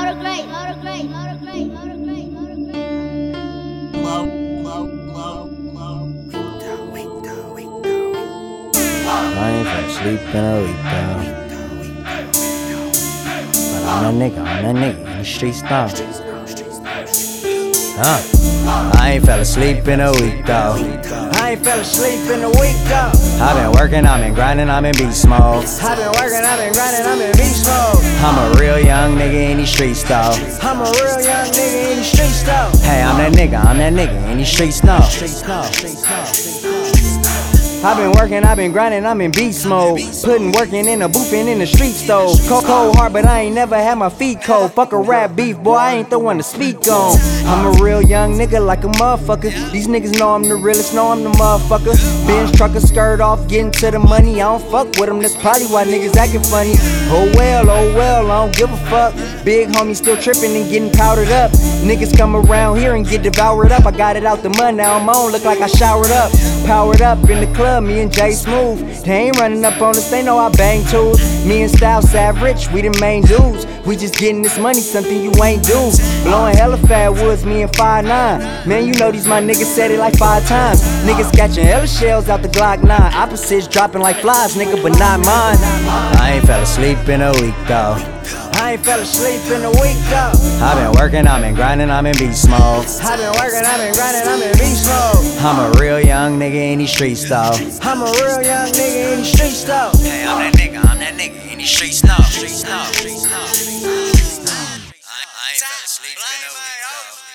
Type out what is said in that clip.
load of great, load of great, load of great, load of great, load of great. Low. I ain't finna sleep in a week, though. But I'm that nigga, I'm that nigga in the streets, though. Huh? I ain't fell asleep in a week, though. I ain't fell asleep in a week, though. I've been working, I've been grinding, I'm in beast mode. I've been working, I've been grinding, I'm in beast mode. I'm a real young nigga in these streets, though. I'm a real young nigga in these streets, though. Hey, I'm that nigga, I'm that nigga in these streets, no. I've been working, I've been grinding, I'm in beast mode. Putting working in the booth and in the streets though. Cold, cold hard, but I ain't never had my feet cold. Fuck a rap beef, boy, I ain't the one to speak on. I'm a real young nigga like a motherfucker. These niggas know I'm the realest, know I'm the motherfucker. Benz trucker, skirt off, getting to the money. I don't fuck with them, that's probably why niggas acting funny. Oh well, oh well, I don't give a fuck. Big homie still tripping and getting powdered up. Niggas come around here and get devoured up. I got it out the mud, now I'm on, look like I showered up. Powered up in the club, me and Jay Smooth. They ain't running up on us, they know I bang tools. Me and Style Savage, we the main dudes. We just getting this money, something you ain't do. Blowing hella fat woods, me and 5 9 Man, you know these my niggas said it like five times. Niggas catching hella shells out the Glock 9. Opposites dropping like flies, nigga, but not mine. I ain't fell asleep in a week though. I ain't fell asleep in a week though. I've been working, I've been grinding, I'm in beast mode. I've been working, I've been grinding, I'm in beast mode. I'm a real young nigga in these streets though. I'm a real young nigga in these streets though. Hey, I'm that nigga, I'm that nigga in these streets though. Streets now. Streets now. I ain't fell asleep in a week though.